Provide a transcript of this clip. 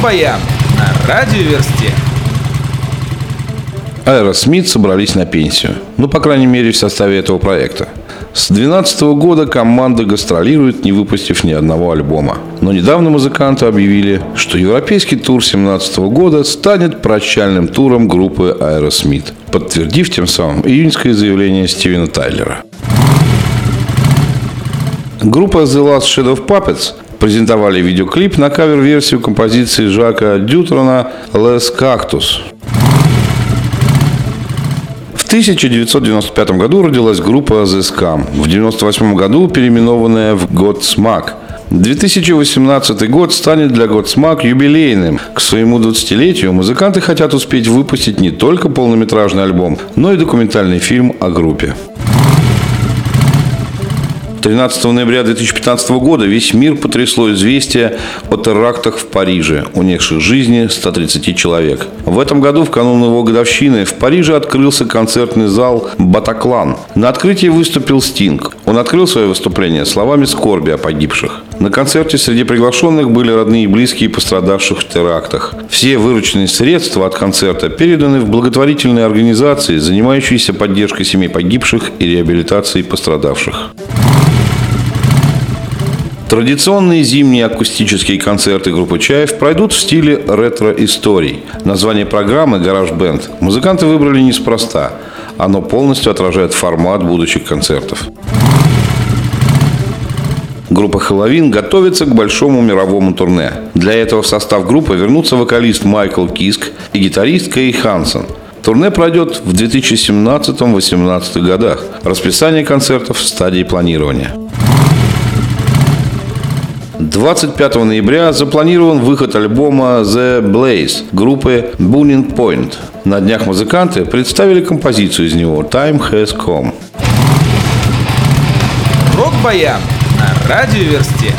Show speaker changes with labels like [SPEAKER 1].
[SPEAKER 1] Рок-баян на радиоверсте.
[SPEAKER 2] Аэросмит собрались на пенсию. Ну, по крайней мере, в составе этого проекта. С 2012 года команда гастролирует, не выпустив ни одного альбома. Но недавно музыканты объявили, что европейский тур 2017 года станет прощальным туром группы Aerosmith, подтвердив тем самым июньское заявление Стивена Тайлера. Группа The Last Shadow Puppets презентовали видеоклип на кавер-версию композиции Жака Дютрона «Les Cactus». В 1995 году родилась группа The Scam, в 1998 году переименованная в Godsmack. 2018 год станет для Godsmack юбилейным. К своему 20-летию музыканты хотят успеть выпустить не только полнометражный альбом, но и документальный фильм о группе. 13 ноября 2015 года весь мир потрясло известие о терактах в Париже, унесших жизни 130 человек. В этом году, в канун его годовщины, в Париже открылся концертный зал «Батаклан». На открытии выступил Стинг. Он открыл свое выступление словами скорби о погибших. На концерте среди приглашенных были родные и близкие пострадавших в терактах. Все вырученные средства от концерта переданы в благотворительные организации, занимающиеся поддержкой семей погибших и реабилитацией пострадавших. Традиционные зимние акустические концерты группы «Чаев» пройдут в стиле ретро-историй. Название программы «Гараж Бенд» музыканты выбрали неспроста. Оно полностью отражает формат будущих концертов. Группа «Хэллоуин» готовится к большому мировому турне. Для этого в состав группы вернутся вокалист Майкл Киск и гитарист Кей Хансен. Турне пройдет в 2017-2018 годах. Расписание концертов в стадии планирования. 25 ноября запланирован выход альбома The Blaze группы Booming Point. На днях музыканты представили композицию из него Time Has Come.
[SPEAKER 1] Рок-баян на радиоверсте.